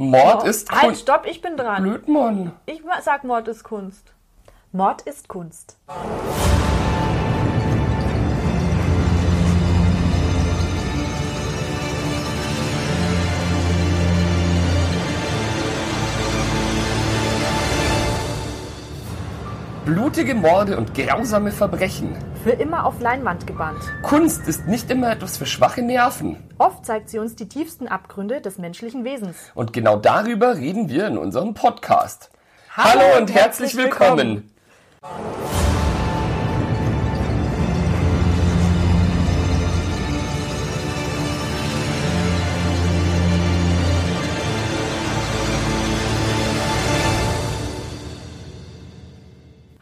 Mord ist Halt, Kunst. stopp, ich bin dran. Blödmann. Ich sag, Mord ist Kunst. Mord ist Kunst. Blutige Morde und grausame Verbrechen. Für immer auf Leinwand gebannt. Kunst ist nicht immer etwas für schwache Nerven. Oft zeigt sie uns die tiefsten Abgründe des menschlichen Wesens. Und genau darüber reden wir in unserem Podcast. Hallo, und herzlich willkommen.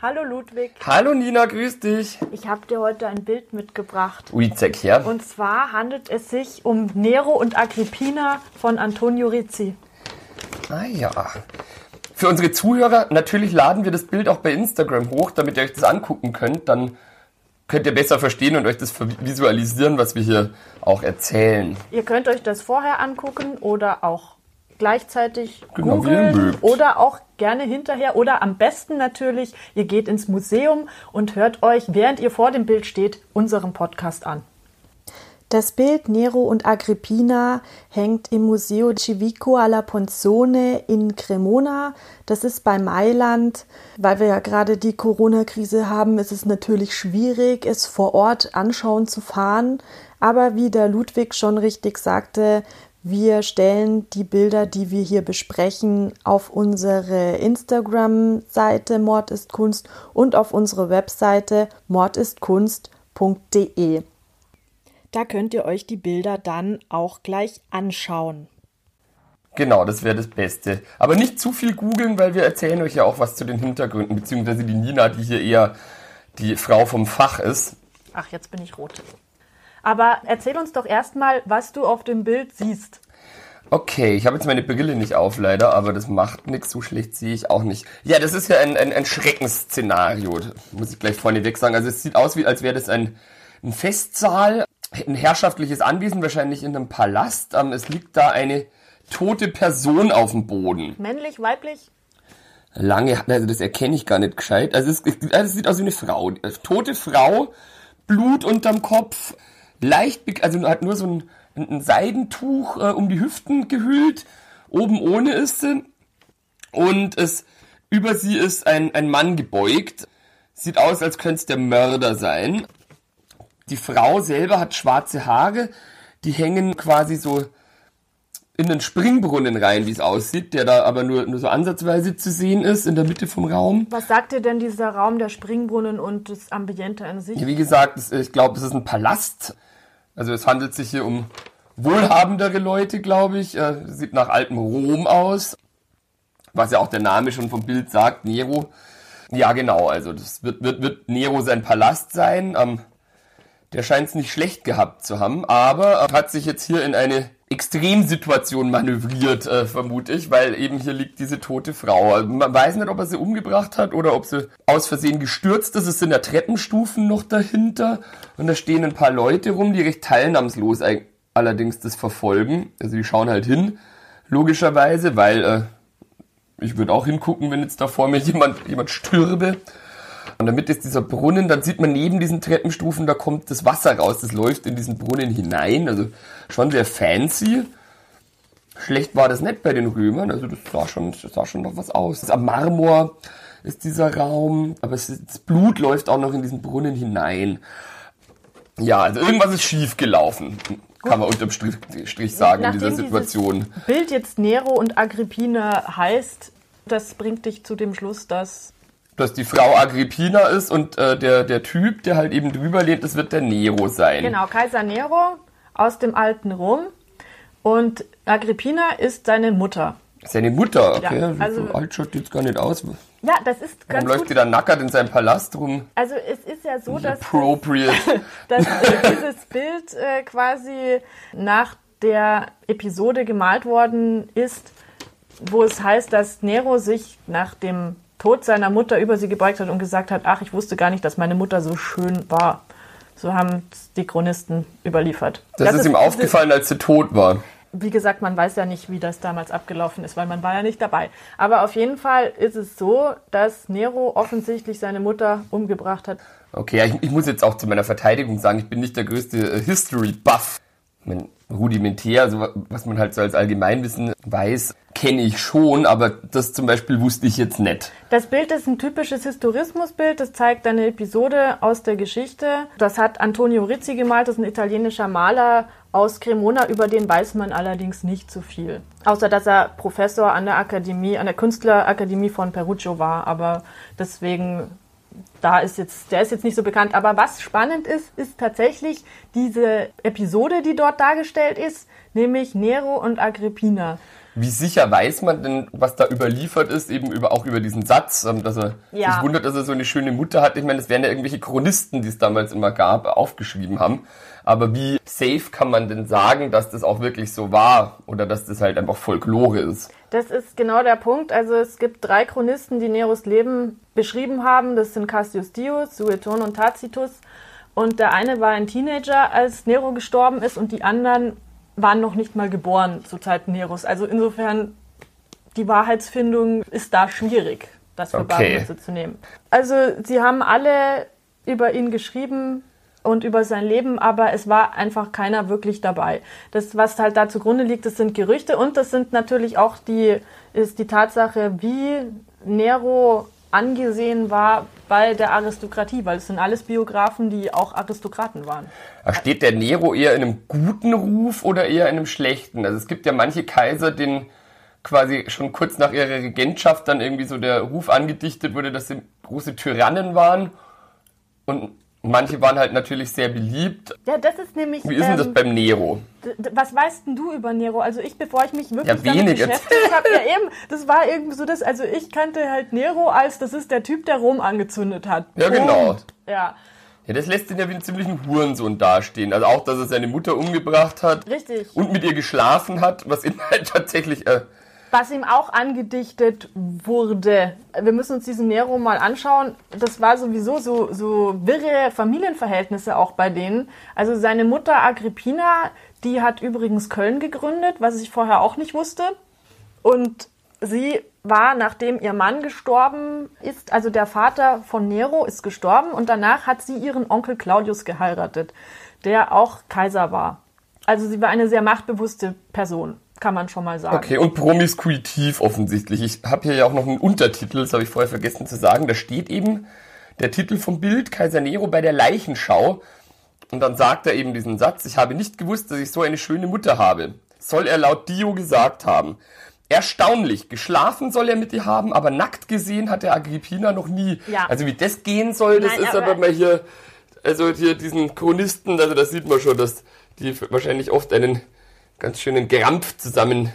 Hallo Ludwig, Hallo Nina, grüß dich. ich habe dir heute ein Bild mitgebracht. Ui, zeig her. Und zwar handelt es sich um Nero und Agrippina von Antonio Rizzi. Ah ja. Für unsere Zuhörer, natürlich laden wir das Bild auch bei Instagram hoch, damit ihr euch das angucken könnt. Dann könnt ihr besser verstehen und euch das visualisieren, was wir hier auch erzählen. Ihr könnt euch das vorher angucken oder auch gleichzeitig Genau, googeln oder auch gerne hinterher oder am besten natürlich, ihr geht ins Museum und hört euch, während ihr vor dem Bild steht, unseren Podcast an. Das Bild Nero und Agrippina hängt im Museo Civico alla Ponzone in Cremona. Das ist bei Mailand. Weil wir ja gerade die Corona-Krise haben, ist es natürlich schwierig, es vor Ort anschauen zu fahren. Aber wie der Ludwig schon richtig sagte, wir stellen die Bilder, die wir hier besprechen, auf unsere Instagram-Seite Mord ist Kunst und auf unsere Webseite mordistkunst.de. Da könnt ihr euch die Bilder dann auch gleich anschauen. Genau, das wäre das Beste. Aber nicht zu viel googeln, weil wir erzählen euch ja auch was zu den Hintergründen, beziehungsweise die Nina, die hier eher die Frau vom Fach ist. Ach, jetzt bin ich rot. Aber erzähl uns doch erstmal, was du auf dem Bild siehst. Okay, ich habe jetzt meine Brille nicht auf, leider, aber das macht nichts, so schlecht sehe ich auch nicht. Ja, das ist ja ein, ein, ein Schreckensszenario, muss ich gleich vorneweg sagen. Also es sieht aus, wie als wäre das ein, ein Festsaal, ein herrschaftliches Anwesen, wahrscheinlich in einem Palast. Ähm, es liegt da eine tote Person auf dem Boden. Männlich, weiblich? Lange, also das erkenne ich gar nicht gescheit. Also es, es, es sieht aus wie eine Frau. Tote Frau, Blut unterm Kopf, leicht, also hat nur so ein, ein Seidentuch äh, um die Hüften gehüllt. Oben ohne ist sie. Und es, über sie ist ein, ein Mann gebeugt. Sieht aus, als könnte es der Mörder sein. Die Frau selber hat schwarze Haare. Die hängen quasi so in den Springbrunnen rein, wie es aussieht, der da aber nur, nur so ansatzweise zu sehen ist, in der Mitte vom Raum. Was sagt dir denn dieser Raum der Springbrunnen und das Ambiente an sich? Ja, wie gesagt, es, ich glaube, es ist ein Palast. Also es handelt sich hier um wohlhabendere Leute, glaube ich. Äh, sieht nach altem Rom aus. Was ja auch der Name schon vom Bild sagt, Nero. Ja, genau, also das wird, wird, wird Nero sein Palast sein. Ähm, der scheint es nicht schlecht gehabt zu haben, aber äh, hat sich jetzt hier in eine Extremsituation manövriert, äh, vermute ich, weil eben hier liegt diese tote Frau. Man weiß nicht, ob er sie umgebracht hat oder ob sie aus Versehen gestürzt ist. Es sind ja Treppenstufen noch dahinter und da stehen ein paar Leute rum, die recht teilnahmslos allerdings das verfolgen. Also die schauen halt hin, logischerweise, weil äh, ich würde auch hingucken, wenn jetzt da vor mir jemand, jemand stürbe. Und damit ist dieser Brunnen, dann sieht man neben diesen Treppenstufen, da kommt das Wasser raus, das läuft in diesen Brunnen hinein, also schon sehr fancy. Schlecht war das nicht bei den Römern, also das sah schon, das sah schon noch was aus. Das am Marmor ist dieser Raum, aber es das Blut läuft auch noch in diesen Brunnen hinein. Ja, also irgendwas ist schief gelaufen, kann man unterm Strich, Strich sagen in dieser Situation. Bild jetzt Nero und Agrippina heißt, das bringt dich zu dem Schluss, dass Dass die Frau Agrippina ist und äh, der, der Typ, der halt eben drüber lehnt, das wird der Nero sein. genau Kaiser Nero aus dem alten Rom und Agrippina ist seine Mutter. Seine Mutter, okay. Ja, so also- alt schaut die jetzt gar nicht aus. Warum Ja, das ist ganz läuft gut. die da nackert in seinem Palast rum? Also es ist ja so, dass, Appropriate. dass äh, dieses Bild äh, quasi nach der Episode gemalt worden ist, wo es heißt, dass Nero sich nach dem Tod seiner Mutter über sie gebeugt hat und gesagt hat, ach, ich wusste gar nicht, dass meine Mutter so schön war. So haben die Chronisten überliefert. Das, ist ihm diese- aufgefallen, als sie tot war. wie gesagt, man weiß ja nicht, wie das damals abgelaufen ist, weil man war ja nicht dabei. Aber auf jeden Fall ist es so, dass Nero offensichtlich seine Mutter umgebracht hat. Okay, ich, ich muss jetzt auch zu meiner Verteidigung sagen, ich bin nicht der größte äh, History-Buff. Rudimentär, also was man halt so als Allgemeinwissen weiß, kenne ich schon, aber das zum Beispiel wusste ich jetzt nicht. Das Bild ist ein typisches Historismusbild. Das zeigt eine Episode aus der Geschichte. Das hat Antonio Rizzi gemalt. Das ist ein italienischer Maler aus Cremona. Über den weiß man allerdings nicht so viel. Außer, dass er Professor an der Akademie, an der Künstlerakademie von Peruccio war. Aber deswegen da ist jetzt, der ist jetzt nicht so bekannt. Aber was spannend ist, ist tatsächlich diese Episode, die dort dargestellt ist, nämlich Nero und Agrippina. Wie sicher weiß man denn, was da überliefert ist, eben über, auch über diesen Satz, ähm, dass er ja. sich wundert, dass er so eine schöne Mutter hat. Ich meine, das wären ja irgendwelche Chronisten, die es damals immer gab, aufgeschrieben haben. Aber wie safe kann man denn sagen, dass das auch wirklich so war oder dass das halt einfach Folklore ist? Das ist genau der Punkt. Also es gibt drei Chronisten, die Neros Leben beschrieben haben. Das sind Cassius Dius, Sueton und Tacitus. Und der eine war ein Teenager, als Nero gestorben ist, und die anderen waren noch nicht mal geboren zu Zeiten Neros. Also insofern, die Wahrheitsfindung ist da schwierig, das für okay. Bahnhöfe zu nehmen. Also sie haben alle über ihn geschrieben, und über sein Leben, aber es war einfach keiner wirklich dabei. Das, was halt da zugrunde liegt, das sind Gerüchte und das sind natürlich auch die, ist die Tatsache, wie Nero angesehen war bei der Aristokratie, weil es sind alles Biografen, die auch Aristokraten waren. Steht der Nero eher in einem guten Ruf oder eher in einem schlechten? Also es gibt ja manche Kaiser, denen quasi schon kurz nach ihrer Regentschaft dann irgendwie so der Ruf angedichtet wurde, dass sie große Tyrannen waren. Und Manche waren halt natürlich sehr beliebt. Ja, das ist nämlich. Wie ist denn das ähm, beim Nero? Was weißt denn du über Nero? Also ich, bevor ich mich wirklich ja, damit beschäftigt habe, ja eben, das war irgendwie so das, also ich kannte halt Nero als, das ist der Typ, der Rom angezündet hat. Ja, genau. Und, ja. Ja, das lässt ihn ja wie einen ziemlichen Hurensohn dastehen. Also auch, dass er seine Mutter umgebracht hat. Richtig. Und mit ihr geschlafen hat, was ihn halt tatsächlich äh, was ihm auch angedichtet wurde. Wir müssen uns diesen Nero mal anschauen. Das war sowieso so, so wirre Familienverhältnisse auch bei denen. Also seine Mutter Agrippina, die hat übrigens Köln gegründet, was ich vorher auch nicht wusste. Und sie war, nachdem ihr Mann gestorben ist, also der Vater von Nero ist gestorben und danach hat sie ihren Onkel Claudius geheiratet, der auch Kaiser war. Also sie war eine sehr machtbewusste Person kann man schon mal sagen. Okay, und promiskuitiv offensichtlich. Ich habe hier ja auch noch einen Untertitel, das habe ich vorher vergessen zu sagen. Da steht eben der Titel vom Bild, Kaiser Nero bei der Leichenschau. Und dann sagt er eben diesen Satz, ich habe nicht gewusst, dass ich so eine schöne Mutter habe. Soll er laut Dio gesagt haben. Erstaunlich, geschlafen soll er mit ihr haben, aber nackt gesehen hat er Agrippina noch nie. Ja. Also wie das gehen soll, das Nein, ist aber, aber mal hier, also hier diesen Chronisten, also das sieht man schon, dass die wahrscheinlich oft einen ganz schönen Grampf zusammen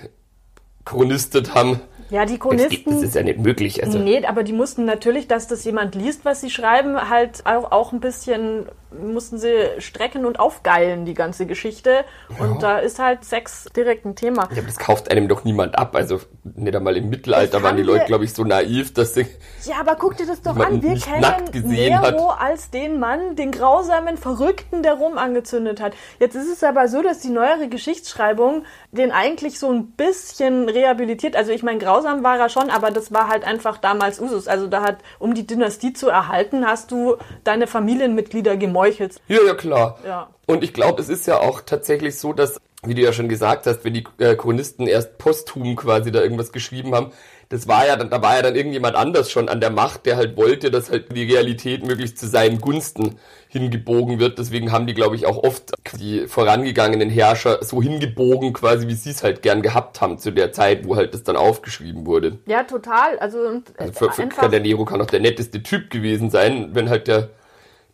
chronistet haben. Ja, die Chronisten. Das, ist ja nicht möglich. Also. Nee, aber die mussten natürlich, dass das jemand liest, was sie schreiben, halt auch, auch ein bisschen mussten sie strecken und aufgeilen, die ganze Geschichte. Ja. Und da ist halt Sex direkt ein Thema. Ja, aber das kauft einem doch niemand ab. Also nicht einmal im Mittelalter waren die Leute, glaube ich, so naiv, dass sie. Ja, aber guck dir das doch an. Wir kennen Nero hat. als den Mann, den grausamen Verrückten, der Rom angezündet hat. Jetzt ist es aber so, dass die neuere Geschichtsschreibung den eigentlich so ein bisschen rehabilitiert. Also ich meine, grausam war er schon, aber das war halt einfach damals Usus. Also da hat, um die Dynastie zu erhalten, hast du deine Familienmitglieder gemeuchelt. Ja, ja, klar. Ja. Und ich glaube, es ist ja auch tatsächlich so, dass, wie du ja schon gesagt hast, wenn die äh, Chronisten erst posthum quasi da irgendwas geschrieben haben, das war ja dann, da war ja dann irgendjemand anders schon an der Macht, der halt wollte, dass halt die Realität möglichst zu seinen Gunsten hingebogen wird. Deswegen haben die, glaube ich, auch oft die vorangegangenen Herrscher so hingebogen, quasi wie sie es halt gern gehabt haben zu der Zeit, wo halt das dann aufgeschrieben wurde. Ja, total. Also, also für, für der Nero kann auch der netteste Typ gewesen sein, wenn halt der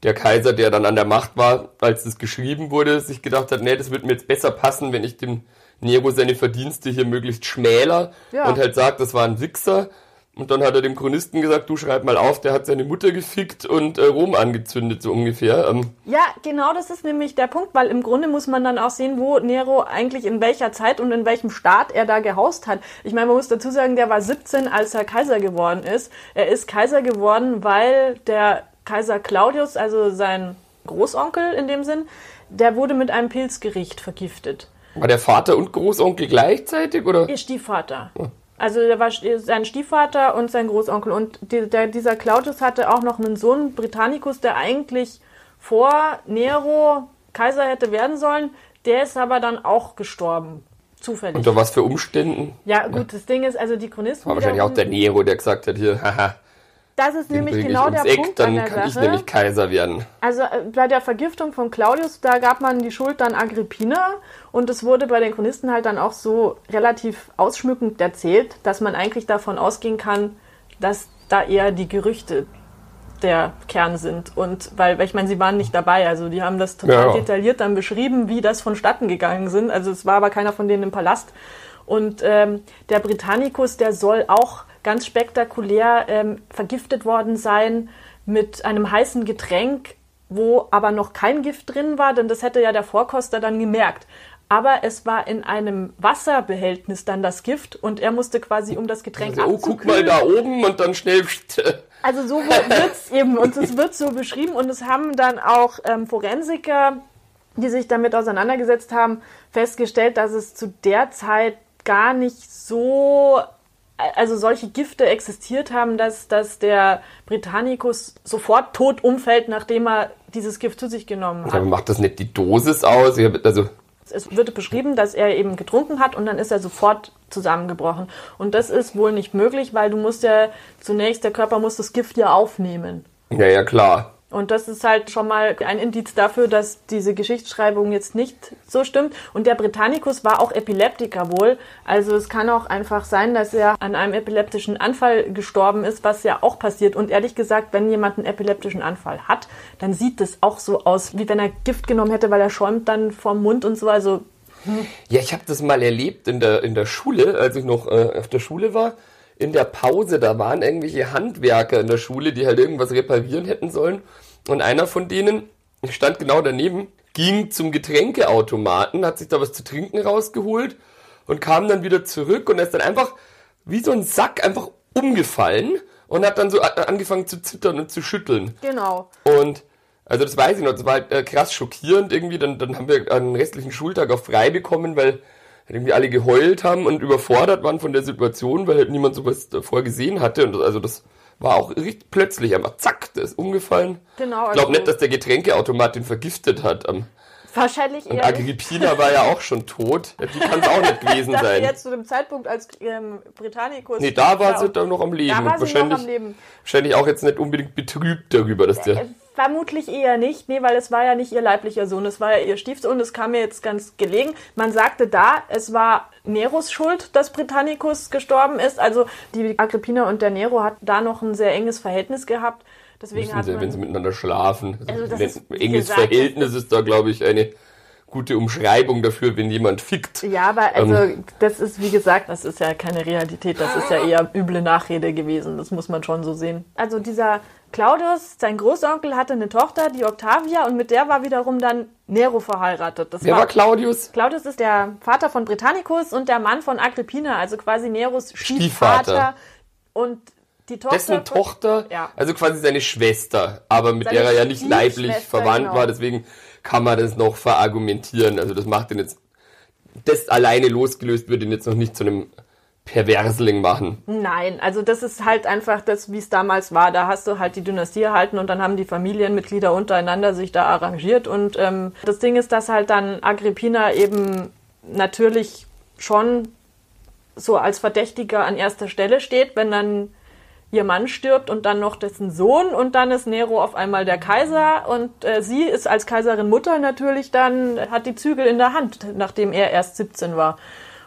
der Kaiser, der dann an der Macht war, als das geschrieben wurde, sich gedacht hat, nee, das wird mir jetzt besser passen, wenn ich dem Nero seine Verdienste hier möglichst schmäler ja. und halt sagt, das war ein Wichser. Und dann hat er dem Chronisten gesagt, du schreib mal auf, der hat seine Mutter gefickt und äh, Rom angezündet, so ungefähr. Ähm. Ja, genau das ist nämlich der Punkt, weil im Grunde muss man dann auch sehen, wo Nero eigentlich in welcher Zeit und in welchem Staat er da gehaust hat. Ich meine, man muss dazu sagen, der war 17, als er Kaiser geworden ist. Er ist Kaiser geworden, weil der Kaiser Claudius, also sein Großonkel in dem Sinn, der wurde mit einem Pilzgericht vergiftet. War der Vater und Großonkel gleichzeitig, oder? Ihr Stiefvater. Also der war sein Stiefvater und sein Großonkel. Und die, der, dieser Claudius hatte auch noch einen Sohn, Britannicus, der eigentlich vor Nero Kaiser hätte werden sollen. Der ist aber dann auch gestorben. Zufällig. Unter was für Umständen? Ja, gut, das Ding ist, also die Chronisten. War wahrscheinlich auch der Nero, der gesagt hat, hier, haha. Das ist den nämlich ich genau der Eck, Punkt dann an der kann ich Sache. nämlich Kaiser werden. Also äh, bei der Vergiftung von Claudius, da gab man die Schuld dann Agrippina und es wurde bei den Chronisten halt dann auch so relativ ausschmückend erzählt, dass man eigentlich davon ausgehen kann, dass da eher die Gerüchte der Kern sind. Und weil, weil ich meine, sie waren nicht dabei, also die haben das total Ja, ja. detailliert dann beschrieben, wie das vonstatten gegangen sind. Also es war aber keiner von denen im Palast. Und ähm, der Britannicus, der soll auch ganz spektakulär ähm, vergiftet worden sein mit einem heißen Getränk, wo aber noch kein Gift drin war, denn das hätte ja der Vorkoster dann gemerkt. Aber es war in einem Wasserbehältnis dann das Gift und er musste quasi, um das Getränk Also, oh, guck mal da oben und dann schnell. also so wird's eben und es wird so beschrieben und es haben dann auch ähm, Forensiker, die sich damit auseinandergesetzt haben, festgestellt, dass es zu der Zeit gar nicht so, also solche Gifte existiert haben, dass, dass der Britannicus sofort tot umfällt, nachdem er dieses Gift zu sich genommen hat. Aber macht das nicht die Dosis aus? Also, Es wird beschrieben, dass er eben getrunken hat und dann ist er sofort zusammengebrochen. Und das ist wohl nicht möglich, weil du musst ja zunächst, der Körper muss das Gift ja aufnehmen. ja, ja, klar. Und das ist halt schon mal ein Indiz dafür, dass diese Geschichtsschreibung jetzt nicht so stimmt. Und der Britannicus war auch Epileptiker wohl. Also es kann auch einfach sein, dass er an einem epileptischen Anfall gestorben ist, was ja auch passiert. Und ehrlich gesagt, wenn jemand einen epileptischen Anfall hat, dann sieht es auch so aus, wie wenn er Gift genommen hätte, weil er schäumt dann vom Mund und so. Also Ja, ich habe das mal erlebt in der, in der Schule, als ich noch äh, auf der Schule war. In der Pause, da waren irgendwelche Handwerker in der Schule, die halt irgendwas reparieren hätten sollen. Und einer von denen, ich stand genau daneben, ging zum Getränkeautomaten, hat sich da was zu trinken rausgeholt und kam dann wieder zurück und ist dann einfach wie so ein Sack einfach umgefallen und hat dann so angefangen zu zittern und zu schütteln. genau. Und also das weiß ich noch, das war halt äh, krass schockierend irgendwie. Dann, dann haben wir einen restlichen Schultag auch frei bekommen, weil irgendwie alle geheult haben und überfordert waren von der Situation, weil halt niemand sowas davor gesehen hatte. Und das, also das war auch richtig plötzlich, einfach zack, der ist umgefallen. Genau, Ich glaube also- nicht, dass der Getränkeautomat den vergiftet hat. Ähm, Wahrscheinlich Und eher nicht. Agrippina war ja auch schon tot. Die kann es auch nicht gewesen dachte sein. jetzt zu dem Zeitpunkt, als ähm, Britannicus... Nee, da war sie dann noch am Leben. Da war und sie wahrscheinlich, noch am Leben. wahrscheinlich auch jetzt nicht unbedingt betrübt darüber, dass der. Äh, Vermutlich eher nicht, nee, weil es war ja nicht ihr leiblicher Sohn, es war ja ihr Stiefsohn, das kam mir jetzt ganz gelegen. Man sagte da, es war Neros Schuld, dass Britannicus gestorben ist. Also die Agrippina und der Nero hatten da noch ein sehr enges Verhältnis gehabt. Deswegen Müssen hat sie, man, wenn sie miteinander schlafen. Also das Ein ist, enges gesagt, Verhältnis ist da, glaube ich, eine gute Umschreibung dafür, wenn jemand fickt. Ja, aber also Ähm. das ist, wie gesagt, das ist ja keine Realität, das ist ja eher üble Nachrede gewesen, das muss man schon so sehen. Also dieser Claudius, sein Großonkel hatte eine Tochter, die Octavia, und mit der war wiederum dann Nero verheiratet. Das Wer war Claudius? Claudius ist der Vater von Britannicus und der Mann von Agrippina, also quasi Neros Stiefvater. Stiefvater. Und die Tochter. Dessen Tochter, Ja. also quasi seine Schwester, aber mit Seine der er ja nicht leiblich Stiefschwester, verwandt genau. war, deswegen kann man das noch verargumentieren. Also das macht ihn jetzt, das alleine losgelöst würde ihn jetzt noch nicht zu einem Perversling machen. Nein, also das ist halt einfach das, wie es damals war. Da hast du halt die Dynastie erhalten und dann haben die Familienmitglieder untereinander sich da arrangiert. Und ähm, das Ding ist, dass halt dann Agrippina eben natürlich schon so als Verdächtiger an erster Stelle steht, wenn dann ihr Mann stirbt und dann noch dessen Sohn und dann ist Nero auf einmal der Kaiser und äh, sie ist als Kaiserin Mutter natürlich dann, hat die Zügel in der Hand, nachdem er erst 17 war.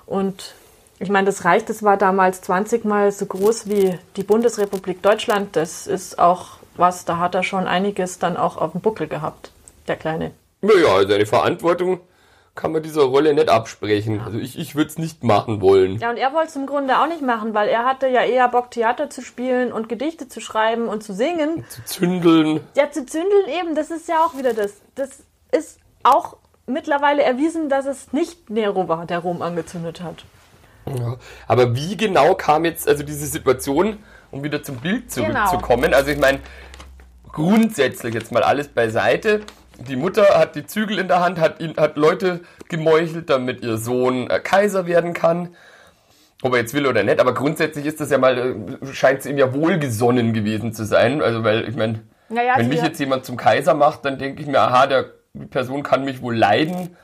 Und ich meine, das Reich, das war damals 20 Mal so groß wie die Bundesrepublik Deutschland. Das ist auch was, da hat er schon einiges dann auch auf dem Buckel gehabt, der Kleine. Naja, also eine Verantwortung kann man dieser Rolle nicht absprechen. Also ich, ich würde es nicht machen wollen. Ja, und er wollte es im Grunde auch nicht machen, weil er hatte ja eher Bock, Theater zu spielen und Gedichte zu schreiben und zu singen. Zu zündeln. Ja, zu zündeln eben, das ist ja auch wieder das. Das ist auch mittlerweile erwiesen, dass es nicht Nero war, der Rom angezündet hat. Ja. Aber wie genau kam jetzt also diese Situation, um wieder zum Bild Genau. zurückzukommen? Also ich meine, grundsätzlich jetzt mal alles beiseite. die Mutter hat die Zügel in der Hand, hat, ihn, hat Leute gemeuchelt, damit ihr Sohn äh, Kaiser werden kann. Ob er jetzt will oder nicht, aber grundsätzlich ist das ja mal, äh, scheint es ihm ja wohlgesonnen gewesen zu sein. Also, weil, ich meine, Naja, wenn mich jetzt jemand zum Kaiser macht, dann denke ich mir, aha, der, die Person kann mich wohl leiden,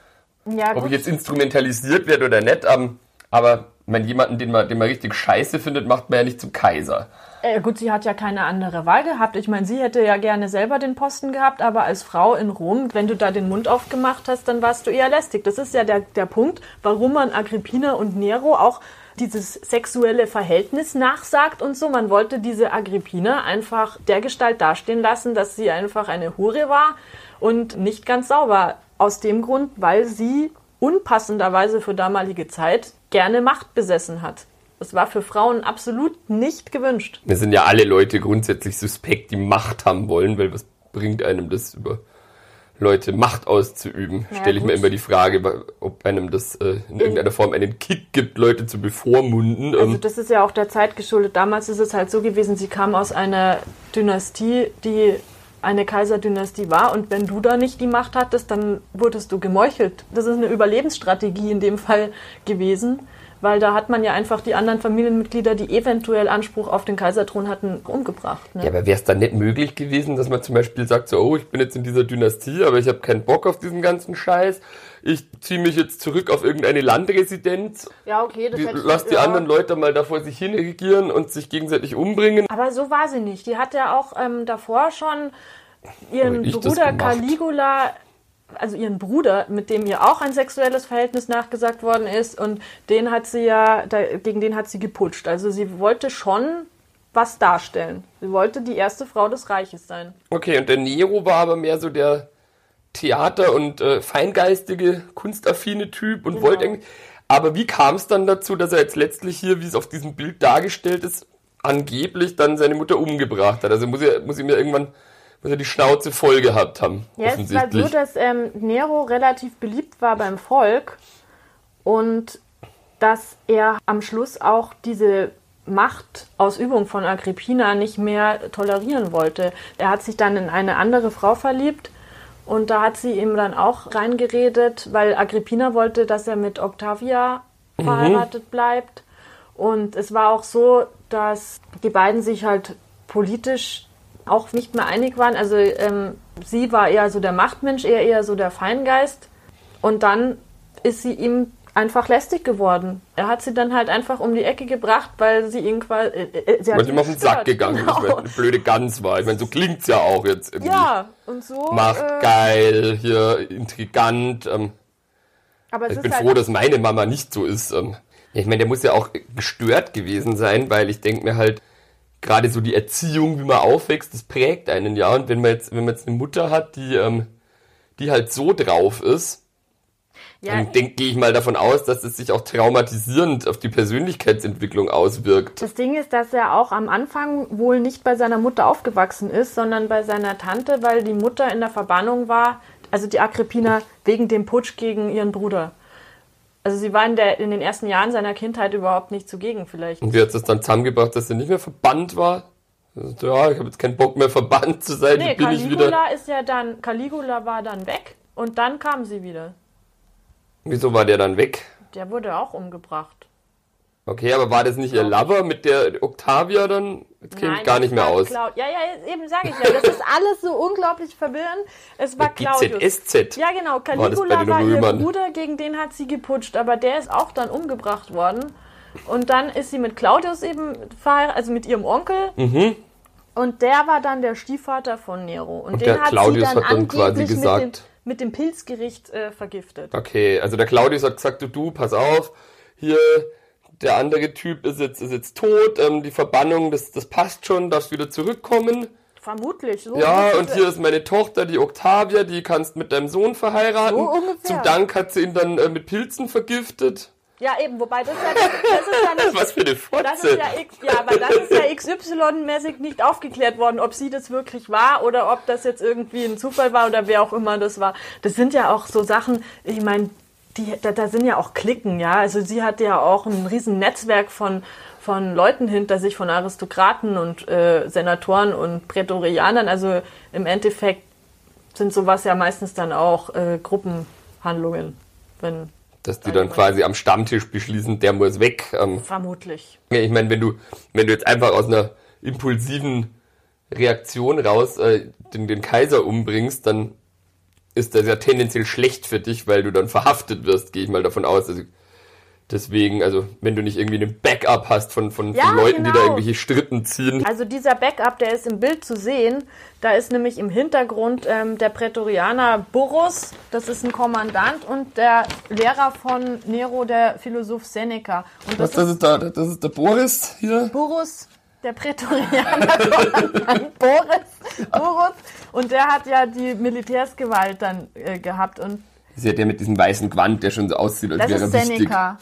Ja, ob gut. ich jetzt instrumentalisiert werde oder nicht. Ähm, aber wenn jemanden, den man, den man richtig scheiße findet, macht man ja nicht zum Kaiser. Äh, gut, sie hat ja keine andere Wahl gehabt. Ich meine, sie hätte ja gerne selber den Posten gehabt, aber als Frau in Rom, wenn du da den Mund aufgemacht hast, dann warst du eher lästig. Das ist ja der, der Punkt, warum man Agrippina und Nero auch dieses sexuelle Verhältnis nachsagt und so. Man wollte diese Agrippina einfach der Gestalt dastehen lassen, dass sie einfach eine Hure war und nicht ganz sauber. Aus dem Grund, weil sie unpassenderweise für damalige Zeit gerne Macht besessen hat. Das war für Frauen absolut nicht gewünscht. Wir sind ja alle Leute grundsätzlich suspekt, die Macht haben wollen, weil was bringt einem das über Leute Macht auszuüben? Ja, Stelle ich mir gut. immer die Frage, ob einem das äh, in irgendeiner Form einen Kick gibt, Leute zu bevormunden. Also Ähm, das ist ja auch der Zeit geschuldet. Damals ist es halt so gewesen, sie kam aus einer Dynastie, die eine Kaiserdynastie war und wenn du da nicht die Macht hattest, dann wurdest du gemeuchelt. Das ist eine Überlebensstrategie in dem Fall gewesen, weil da hat man ja einfach die anderen Familienmitglieder, die eventuell Anspruch auf den Kaiserthron hatten, umgebracht. Ne? ja, aber wäre es dann nicht möglich gewesen, dass man zum Beispiel sagt, so, oh, ich bin jetzt in dieser Dynastie, aber ich habe keinen Bock auf diesen ganzen Scheiß. Ich ziehe mich jetzt zurück auf irgendeine Landresidenz, Ja, okay, das die, hätte ich- lass die ja. anderen Leute mal da vor sich hin regieren und sich gegenseitig umbringen. Aber so war sie nicht. Die hat ja auch ähm, davor schon ihren Bruder? Caligula, also ihren Bruder, mit dem ihr auch ein sexuelles Verhältnis nachgesagt worden ist, und den hat sie ja, da, gegen den hat sie geputscht. Also sie wollte schon was darstellen. Sie wollte die erste Frau des Reiches sein. Okay, und der Nero war aber mehr so der Theater- und äh, feingeistige, kunstaffine Typ und Genau. wollte irgendwie. Aber wie kam es dann dazu, dass er jetzt letztlich hier, wie es auf diesem Bild dargestellt ist, angeblich dann seine Mutter umgebracht hat? Also muss er, muss ihm ja irgendwann muss er die Schnauze voll gehabt haben. Ja, es war so, dass ähm, Nero relativ beliebt war beim Volk und dass er am Schluss auch diese Machtausübung von Agrippina nicht mehr tolerieren wollte. Er hat sich dann in eine andere Frau verliebt und da hat sie ihm dann auch reingeredet, weil Agrippina wollte, dass er mit Octavia verheiratet bleibt. Und es war auch so, dass die beiden sich halt politisch auch nicht mehr einig waren. Also ähm, sie war eher so der Machtmensch, er eher so der Feingeist. Und dann ist sie ihm einfach lästig geworden. Er hat sie dann halt einfach um die Ecke gebracht, weil sie ihn quasi... Äh, äh, sie hat ihm auf den Sack gegangen ist, weil Genau. eine blöde Gans war. Ich meine, so klingt's ja auch jetzt irgendwie. Ja, und so... Macht äh, geil, hier intrigant. Ähm, aber Ich bin halt froh, dass meine Mama nicht so ist. Ähm, ich meine, der muss ja auch gestört gewesen sein, weil ich denke mir halt, gerade so die Erziehung, wie man aufwächst, das prägt einen ja. Und wenn man jetzt, wenn man jetzt eine Mutter hat, die, ähm, die halt so drauf ist, ja, dann denk- gehe ich mal davon aus, dass es sich auch traumatisierend auf die Persönlichkeitsentwicklung auswirkt. Das Ding ist, dass er auch am Anfang wohl nicht bei seiner Mutter aufgewachsen ist, sondern bei seiner Tante, weil die Mutter in der Verbannung war, also die Agrippina, wegen dem Putsch gegen ihren Bruder. Also sie war in, der, in den ersten Jahren seiner Kindheit überhaupt nicht zugegen vielleicht. Und wie hat es dann zusammengebracht, dass er nicht mehr verbannt war? Ja, ich habe jetzt keinen Bock mehr verbannt zu sein, Nee, bin ich wieder. Caligula ist ja dann, Caligula war dann weg und dann kam sie wieder. Wieso war der dann weg? Der wurde auch umgebracht. Okay, aber war das nicht ihr Lover mit der Octavia dann? Jetzt kenne ich gar nicht mehr aus. Clau- ja, ja, eben sage ich ja. Das ist alles so unglaublich verwirrend. Es war Claudius. GZSZ. Ja, genau. Caligula war, ihr? Bruder, gegen den hat sie geputscht, aber der ist auch dann umgebracht worden. Und dann ist sie mit Claudius eben verheiratet, also mit ihrem Onkel. Und der war dann der Stiefvater von Nero. Und, Und den der hat Claudius sie dann hat dann quasi angeblich gesagt- mit dem, mit dem Pilzgericht äh, vergiftet. Okay, also der Claudius hat gesagt, du, du, pass auf, hier, der andere Typ ist jetzt, ist jetzt tot, ähm, die Verbannung, das, das passt schon, darfst wieder zurückkommen. Vermutlich. So Ja, und hier ist meine Tochter, die Octavia, die kannst mit deinem Sohn verheiraten. So ungefähr. Zum Dank hat sie ihn dann äh, mit Pilzen vergiftet. Ja, eben. Wobei das, ja, das ist ja nicht Was für eine Das Fotze. ist ja, ja, aber das ist ja XY-mäßig nicht aufgeklärt worden, ob sie das wirklich war oder ob das jetzt irgendwie ein Zufall war oder wer auch immer das war. Das sind ja auch so Sachen, ich meine, die, da, da sind ja auch Klicken, ja. Also sie hat ja auch ein riesen Netzwerk von, von Leuten hinter sich, von Aristokraten und äh, Senatoren und Prätorianern. Also im Endeffekt sind sowas ja meistens dann auch äh, Gruppenhandlungen, wenn Dass die dann quasi am Stammtisch beschließen, der muss weg. Ähm, vermutlich. Ich meine, wenn du, wenn du jetzt einfach aus einer impulsiven Reaktion raus äh, den, den Kaiser umbringst, dann ist das ja tendenziell schlecht für dich, weil du dann verhaftet wirst, gehe ich mal davon aus. Also deswegen, also wenn du nicht irgendwie einen Backup hast von, von, Ja, von Leuten, die da genau. irgendwelche Stritten ziehen. Also dieser Backup, der ist im Bild zu sehen. Da ist nämlich im Hintergrund ähm, der Prätorianer Burrus, das ist ein Kommandant, und der Lehrer von Nero, der Philosoph Seneca. Und Was, das das ist da, das ist der Boris hier. Burrus, der Prätorianer Kommandant Boris, Burrus. Und der hat ja die Militärsgewalt dann äh, gehabt. Und Das ist ja mit diesem weißen Gewand, der schon so aussieht, als das wäre ist er wichtig. Seneca.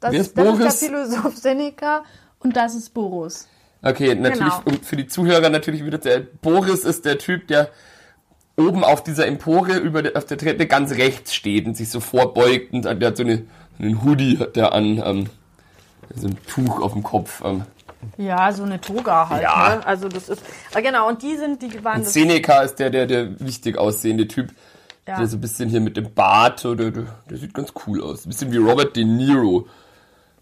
Das, Wer ist, ist das ist Boris? der Philosoph Seneca und das ist Burrus. Okay, natürlich Genau. um für die Zuhörer natürlich wieder der Boris ist der Typ, der oben auf dieser Empore über der, auf der Treppe ganz rechts steht und sich so vorbeugt und der hat so eine, einen Hoodie hat der an, ähm, so ein Tuch auf dem Kopf. Ähm. Ja, so eine Toga halt. Ja. Ne? Also das ist. Genau, und die sind, die waren Und das- Seneca ist der, der, der wichtig aussehende Typ, Ja. der so ein bisschen hier mit dem Bart, oder, der, der sieht ganz cool aus. Ein bisschen wie Robert De Niro.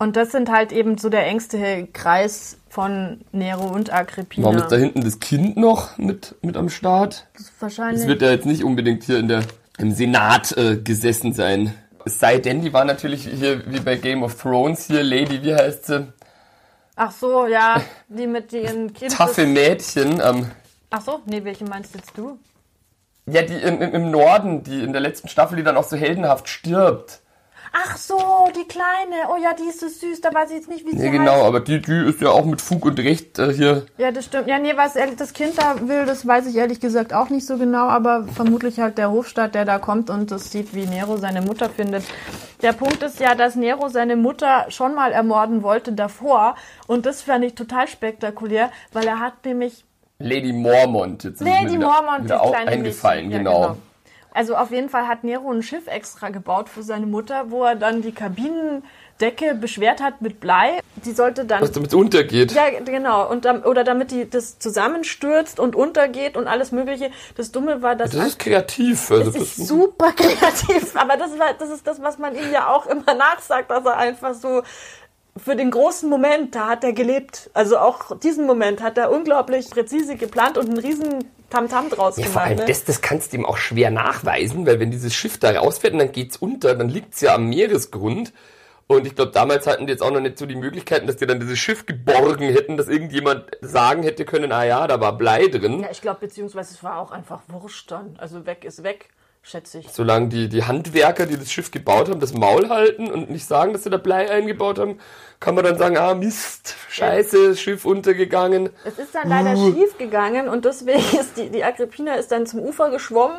Und das sind halt eben so der engste Kreis von Nero und Agrippina. Warum ist da hinten das Kind noch mit, mit am Start? Das wahrscheinlich. Es wird ja jetzt nicht unbedingt hier in der, im Senat äh, gesessen sein. Es sei denn, die war natürlich hier wie bei Game of Thrones hier, Lady, wie heißt sie? Ach so, ja, die mit ihren Kindern. Taffe Mädchen. Ähm, Ach so, nee, welche meinst jetzt du? ja, die im, im, im Norden, die in der letzten Staffel, die dann auch so heldenhaft stirbt. Ach so, die kleine. Oh ja, die ist so süß, da weiß ich jetzt nicht, wie sie Ja, genau, heißt. aber die, die ist ja auch mit Fug und Recht äh, hier. Ja, das stimmt. Ja, nee, was ehrlich, das Kind da will, das weiß ich ehrlich gesagt auch nicht so genau, aber vermutlich halt der Hofstaat, der da kommt und das sieht, wie Nero seine Mutter findet. Der Punkt ist ja, dass Nero seine Mutter schon mal ermorden wollte davor und das fand ich total spektakulär, weil er hat nämlich Lady Mormont. Jetzt Lady wieder, Mormont, wieder das auch kleine eingefallen, Mädchen. genau. Ja, Also auf jeden Fall hat Nero ein Schiff extra gebaut für seine Mutter, wo er dann die Kabinendecke beschwert hat mit Blei. Die sollte dann Was damit untergeht. ja, genau. Und oder damit die das zusammenstürzt und untergeht und alles Mögliche. Das Dumme war, dass Das ist kreativ. Also das das ist super kreativ. Aber das war, das ist das, was man ihm ja auch immer nachsagt, dass er einfach so für den großen Moment, da hat er gelebt. Also auch diesen Moment hat er unglaublich präzise geplant und einen riesen Tamtam draus Ja, gemacht. vor allem ne? das, das kannst du ihm auch schwer nachweisen, weil wenn dieses Schiff da rausfährt und dann geht's unter, dann liegt's ja am Meeresgrund. Und ich glaube, damals hatten die jetzt auch noch nicht so die Möglichkeiten, dass die dann dieses Schiff geborgen hätten, dass irgendjemand sagen hätte können, ah ja, da war Blei drin. Ja, ich glaube, beziehungsweise es war auch einfach wurscht dann. Also weg ist weg, schätze ich. Solange die, die Handwerker, die das Schiff gebaut haben, das Maul halten und nicht sagen, dass sie da Blei eingebaut haben, kann man dann sagen, ah Mist, scheiße, Schiff untergegangen. Es ist dann leider Uh. schief gegangen und deswegen ist die, die Agrippina ist dann zum Ufer geschwommen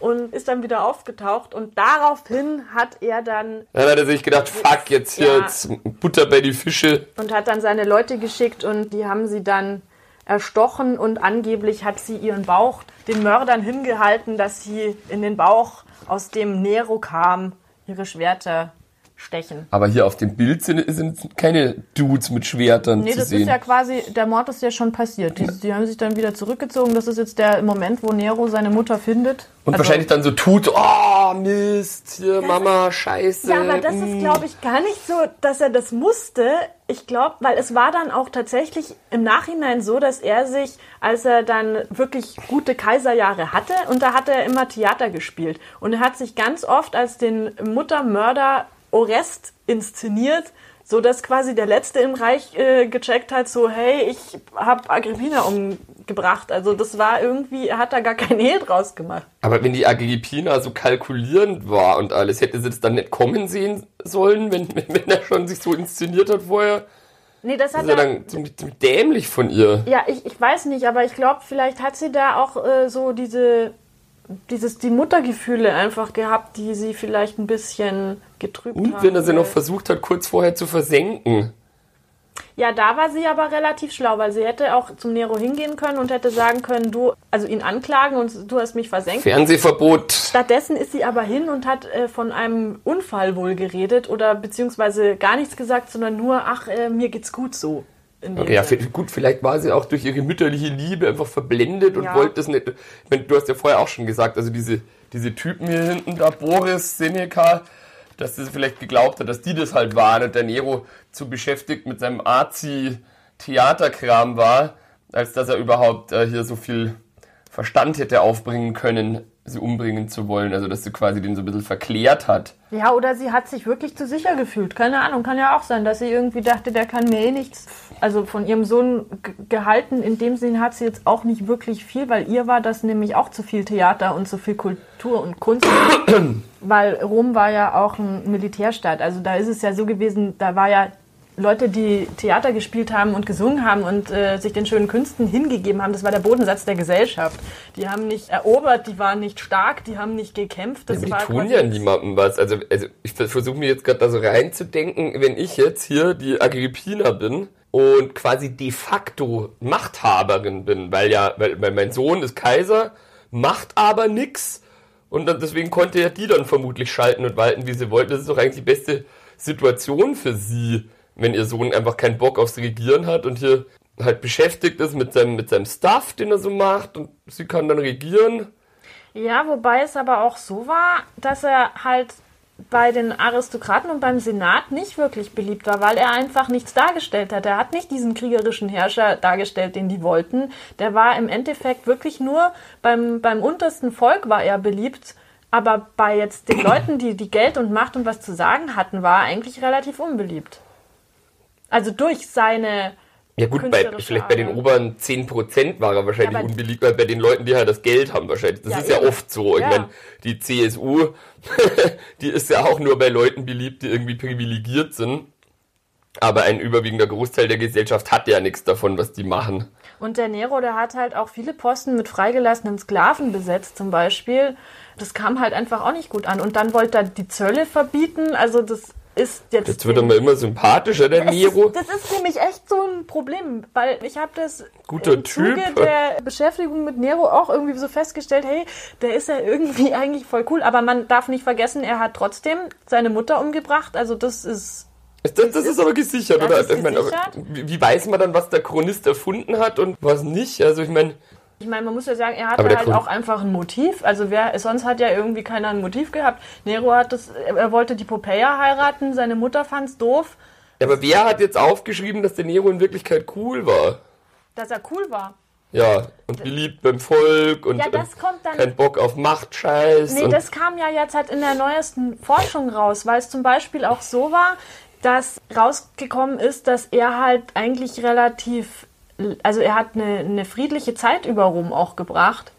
und ist dann wieder aufgetaucht und daraufhin hat er dann Dann hat er sich gedacht, fuck, jetzt hier Ja. jetzt Butter bei die Fische. und hat dann seine Leute geschickt und die haben sie dann erstochen und angeblich hat sie ihren Bauch den Mördern hingehalten, dass sie in den Bauch, aus dem Nero kam, ihre Schwerter stechen. Aber hier auf dem Bild sind, sind keine Dudes mit Schwertern Nee, zu das sehen. ist ja quasi, der Mord ist ja schon passiert. Die, die haben sich dann wieder zurückgezogen. Das ist jetzt der Moment, wo Nero seine Mutter findet. Und Also- wahrscheinlich dann so tut, oh Mist, hier Mama, scheiße. Ja, aber das ist, mm. glaube ich, gar nicht so, dass er das musste. Ich glaube, weil es war dann auch tatsächlich im Nachhinein so, dass er sich, als er dann wirklich gute Kaiserjahre hatte, und da hat er immer Theater gespielt. Und er hat sich ganz oft als den Muttermörder Orest inszeniert, so dass quasi der Letzte im Reich äh, gecheckt hat, so, hey, ich habe Agrippina umgebracht. Also das war irgendwie, er hat da gar kein Hehl draus gemacht. Aber wenn die Agrippina so kalkulierend war und alles, hätte sie das dann nicht kommen sehen sollen, wenn, wenn, er schon sich so inszeniert hat vorher? Nee, das Das hat ist ja er, dann ziemlich, ziemlich dämlich von ihr. Ja, ich, ich weiß nicht, aber ich glaube, vielleicht hat sie da auch äh, so diese, dieses, die Muttergefühle einfach gehabt, die sie vielleicht ein bisschen getrübt haben. Und wenn er sie noch versucht hat, kurz vorher zu versenken. Ja, da war sie aber relativ schlau, weil sie hätte auch zum Nero hingehen können und hätte sagen können, du, also ihn anklagen und du hast mich versenkt. Fernsehverbot. Stattdessen ist sie aber hin und hat äh, von einem Unfall wohl geredet oder beziehungsweise gar nichts gesagt, sondern nur, ach, äh, mir geht's gut so. Okay, ja, gut, vielleicht war sie auch durch ihre mütterliche Liebe einfach verblendet und Ja. wollte das nicht. Ich meine, du hast ja vorher auch schon gesagt, also diese, diese Typen hier hinten, da Boris, Seneca, dass sie vielleicht geglaubt hat, dass die das halt waren und der Nero zu beschäftigt mit seinem Arzi-Theaterkram war, als dass er überhaupt äh, hier so viel Verstand hätte aufbringen können, sie umbringen zu wollen. Also, dass sie quasi den so ein bisschen verklärt hat. Ja, oder sie hat sich wirklich zu sicher gefühlt. Keine Ahnung, kann ja auch sein, dass sie irgendwie dachte, der kann mir eh nichts. Also von ihrem Sohn gehalten, in dem Sinn hat sie jetzt auch nicht wirklich viel, weil ihr war das nämlich auch zu viel Theater und zu viel Kultur und Kunst. weil Rom war ja auch ein Militärstaat. Also da ist es ja so gewesen, da war ja Leute, die Theater gespielt haben und gesungen haben und äh, sich den schönen Künsten hingegeben haben, das war der Bodensatz der Gesellschaft. Die haben nicht erobert, die waren nicht stark, die haben nicht gekämpft. Das die war tun quasi ja niemandem was. Also, also ich versuche mir jetzt gerade da so reinzudenken, wenn ich jetzt hier die Agrippina bin und quasi de facto Machthaberin bin, weil ja, weil, weil mein Sohn ist Kaiser, macht aber nix und dann, deswegen konnte ja die dann vermutlich schalten und walten, wie sie wollte. Das ist doch eigentlich die beste Situation für sie, wenn ihr Sohn einfach keinen Bock aufs Regieren hat und hier halt beschäftigt ist mit seinem, mit seinem Stuff, den er so macht und sie kann dann regieren. Ja, wobei es aber auch so war, dass er halt bei den Aristokraten und beim Senat nicht wirklich beliebt war, weil er einfach nichts dargestellt hat. Er hat nicht diesen kriegerischen Herrscher dargestellt, den die wollten. Der war im Endeffekt wirklich nur beim, beim untersten Volk war er beliebt. Aber bei jetzt den Leuten, die, die Geld und Macht und was zu sagen hatten, war er eigentlich relativ unbeliebt. Also durch seine Ja gut, bei, vielleicht bei den oberen 10% war er wahrscheinlich Ja, unbeliebt, weil bei den Leuten, die halt das Geld haben wahrscheinlich. Das Ja, ist ja eben. oft so. Ich Ja. meine, die CSU, die ist ja auch nur bei Leuten beliebt, die irgendwie privilegiert sind. Aber ein überwiegender Großteil der Gesellschaft hat ja nichts davon, was die machen. Und der Nero, der hat halt auch viele Posten mit freigelassenen Sklaven besetzt, zum Beispiel. Das kam halt einfach auch nicht gut an. Und dann wollte er die Zölle verbieten. Also das ist jetzt. Jetzt wird er mal immer sympathischer, der. Ist, das ist nämlich echt so ein Problem, weil ich habe das Guter im Zuge Typ. der Beschäftigung mit Nero auch irgendwie so festgestellt, hey, der ist ja irgendwie eigentlich voll cool, aber man darf nicht vergessen, er hat trotzdem seine Mutter umgebracht, also das ist Das, das ist aber gesichert, Das oder? ist Ich meine, aber gesichert. wie, wie weiß man dann, was der Chronist erfunden hat und was nicht? Also ich meine, Ich meine, man muss ja sagen, er hatte halt Grund- auch einfach ein Motiv. Also wer, sonst hat ja irgendwie keiner ein Motiv gehabt. Nero hat das, er wollte die Popea heiraten, seine Mutter fand's doof, ja, aber wer hat jetzt aufgeschrieben, dass der Nero in Wirklichkeit cool war? dass er cool war. Ja, und beliebt beim Volk und Ja, das kommt dann- kein Bock auf Machtscheiß. Nee, das kam ja jetzt halt in der neuesten Forschung raus, weil es zum Beispiel auch so war, dass rausgekommen ist, dass er halt eigentlich relativ, also er hat eine, eine friedliche Zeit über Rom auch gebracht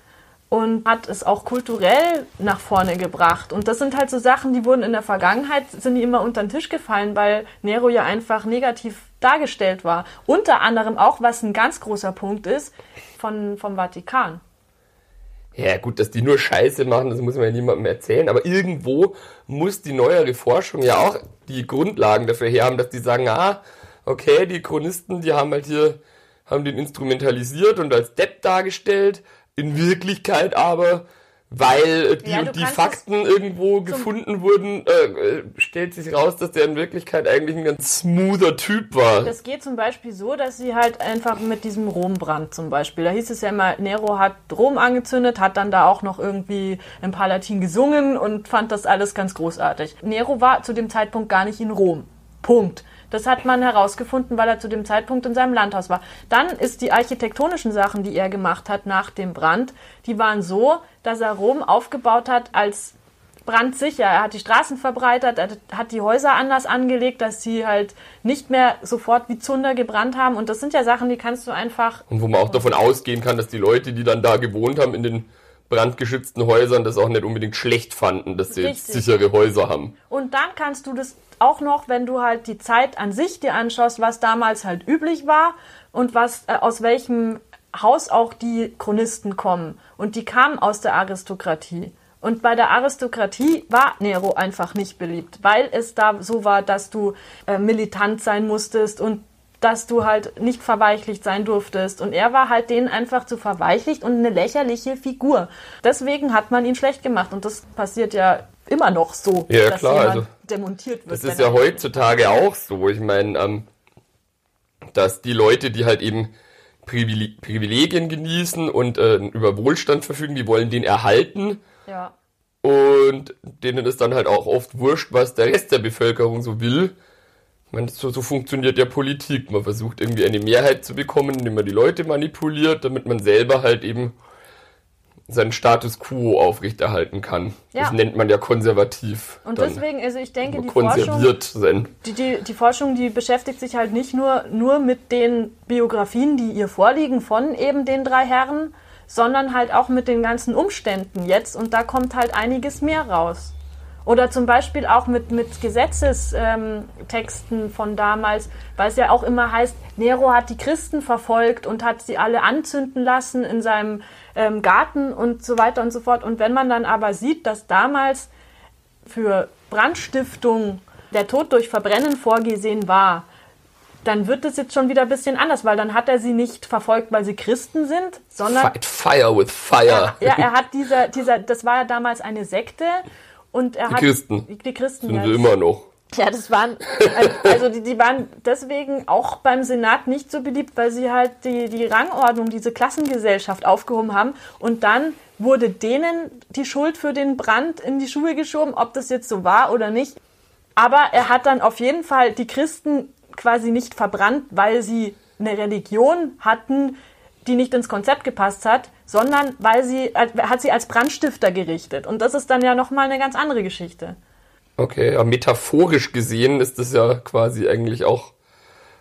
und hat es auch kulturell nach vorne gebracht. Und das sind halt so Sachen, die wurden in der Vergangenheit, sind die immer unter den Tisch gefallen, weil Nero ja einfach negativ dargestellt war. Unter anderem auch, was ein ganz großer Punkt ist, von, vom Vatikan. Ja, gut, dass die nur Scheiße machen, das muss man ja niemandem erzählen. Aber irgendwo muss die neuere Forschung ja auch die Grundlagen dafür her haben, dass die sagen, ah, okay, die Chronisten, die haben halt hier, haben den instrumentalisiert und als Depp dargestellt. In Wirklichkeit aber, weil die Ja, und die Fakten irgendwo gefunden wurden, äh, äh, stellt sich raus, dass der in Wirklichkeit eigentlich ein ganz smoother Typ war. Das geht zum Beispiel so, dass sie halt einfach mit diesem Rombrand zum Beispiel, da hieß es ja immer, Nero hat Rom angezündet, hat dann da auch noch irgendwie im Palatin gesungen und fand das alles ganz großartig. Nero war zu dem Zeitpunkt gar nicht in Rom. Punkt. Das hat man herausgefunden, weil er zu dem Zeitpunkt in seinem Landhaus war. Dann ist die architektonischen Sachen, die er gemacht hat nach dem Brand, die waren so, dass er Rom aufgebaut hat als brandsicher. Er hat die Straßen verbreitert, er hat die Häuser anders angelegt, dass sie halt nicht mehr sofort wie Zunder gebrannt haben. Und das sind ja Sachen, die kannst du einfach. Und wo man auch davon ausgehen kann, dass die Leute, die dann da gewohnt haben in den brandgeschützten Häusern, das auch nicht unbedingt schlecht fanden, dass sie jetzt sichere Häuser haben. Und dann kannst du das auch noch, wenn du halt die Zeit an sich dir anschaust, was damals halt üblich war und was äh, aus welchem Haus auch die Chronisten kommen. Und die kamen aus der Aristokratie. Und bei der Aristokratie war Nero einfach nicht beliebt, weil es da so war, dass du äh, militant sein musstest und dass du halt nicht verweichlicht sein durftest. Und er war halt denen einfach zu verweichlicht und eine lächerliche Figur. Deswegen hat man ihn schlecht gemacht. Und das passiert ja immer noch so, Ja, dass klar, jemand also demontiert wird. Das ist ja heutzutage auch so. Ich meine, ähm, dass die Leute, die halt eben Privilegien genießen und äh, über Wohlstand verfügen, die wollen den erhalten. Ja. Und denen ist dann halt auch oft wurscht, was der Rest der Bevölkerung so will. Meine, so, so funktioniert ja Politik. Man versucht irgendwie eine Mehrheit zu bekommen, indem man die Leute manipuliert, damit man selber halt eben seinen Status quo aufrechterhalten kann. Ja. Das nennt man ja konservativ. Und deswegen, also ich denke, die Forschung, sein. Die, die, die Forschung, die beschäftigt sich halt nicht nur, nur mit den Biografien, die ihr vorliegen von eben den drei Herren, sondern halt auch mit den ganzen Umständen jetzt. Und da kommt halt einiges mehr raus. Oder zum Beispiel auch mit, mit Gesetzestexten von damals, weil es ja auch immer heißt, Nero hat die Christen verfolgt und hat sie alle anzünden lassen in seinem ähm, Garten und so weiter und so fort. Und wenn man dann aber sieht, dass damals für Brandstiftung der Tod durch Verbrennen vorgesehen war, dann wird es jetzt schon wieder ein bisschen anders, weil dann hat er sie nicht verfolgt, weil sie Christen sind, sondern. Fight fire with fire. Ja, er hat dieser, dieser, das war ja damals eine Sekte und er die hat. Christen. Die, die Christen. Sind ja, sie immer noch. Ja, das waren, also die, die waren deswegen auch beim Senat nicht so beliebt, weil sie halt die, die Rangordnung, diese Klassengesellschaft aufgehoben haben. Und dann wurde denen die Schuld für den Brand in die Schuhe geschoben, ob das jetzt so war oder nicht. Aber er hat dann auf jeden Fall die Christen quasi nicht verbrannt, weil sie eine Religion hatten, die nicht ins Konzept gepasst hat, sondern weil sie hat sie als Brandstifter gerichtet. Und das ist dann ja nochmal eine ganz andere Geschichte. Okay, ja, metaphorisch gesehen ist das ja quasi eigentlich auch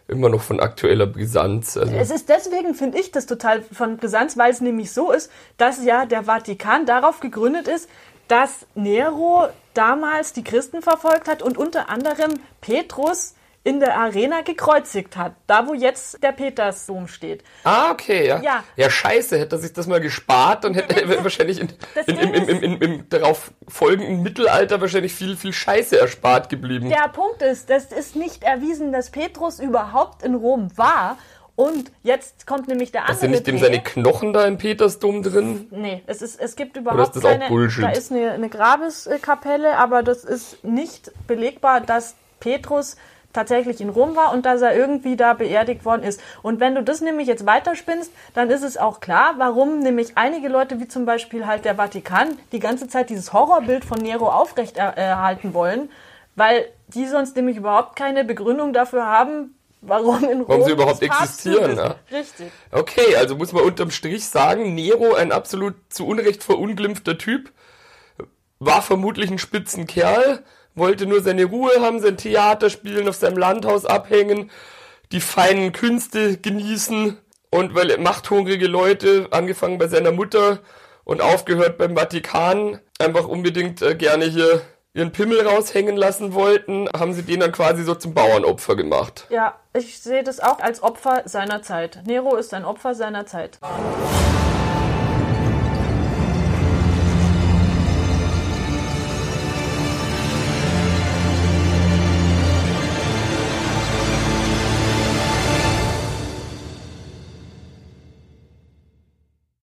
immer noch von aktueller Brisanz. Also es ist deswegen, finde ich, das total von Brisanz, weil es nämlich so ist, dass ja der Vatikan darauf gegründet ist, dass Nero damals die Christen verfolgt hat und unter anderem Petrus in der Arena gekreuzigt hat. Da, wo jetzt der Petersdom steht. Ah, okay, ja. Ja, ja scheiße, hätte er sich das mal gespart, dann hätte er wahrscheinlich in, in, im, im, im, im, darauf folgenden Mittelalter wahrscheinlich viel, viel Scheiße erspart geblieben. Der Punkt ist, das ist nicht erwiesen, dass Petrus überhaupt in Rom war. Und jetzt kommt nämlich der andere. Sind nicht dem seine Knochen da im Petersdom drin? Nee, es, ist, es gibt überhaupt Oder keine. Auch Bullshit? Da ist eine, eine Grabeskapelle, aber das ist nicht belegbar, dass Petrus tatsächlich in Rom war und dass er irgendwie da beerdigt worden ist. Und wenn du das nämlich jetzt weiterspinnst, dann ist es auch klar, warum nämlich einige Leute, wie zum Beispiel halt der Vatikan, die ganze Zeit dieses Horrorbild von Nero aufrechterhalten wollen, weil die sonst nämlich überhaupt keine Begründung dafür haben, warum in Rom warum sie überhaupt existieren. Ja? Richtig. Okay, also muss man unterm Strich sagen, Nero, ein absolut zu Unrecht verunglimpfter Typ, war vermutlich ein Spitzenkerl, wollte nur seine Ruhe haben, sein Theater spielen, auf seinem Landhaus abhängen, die feinen Künste genießen und weil machthungrige Leute, angefangen bei seiner Mutter und aufgehört beim Vatikan, einfach unbedingt äh, gerne hier ihren Pimmel raushängen lassen wollten, haben sie den dann quasi so zum Bauernopfer gemacht. Ja, ich sehe das auch als Opfer seiner Zeit. Nero ist ein Opfer seiner Zeit.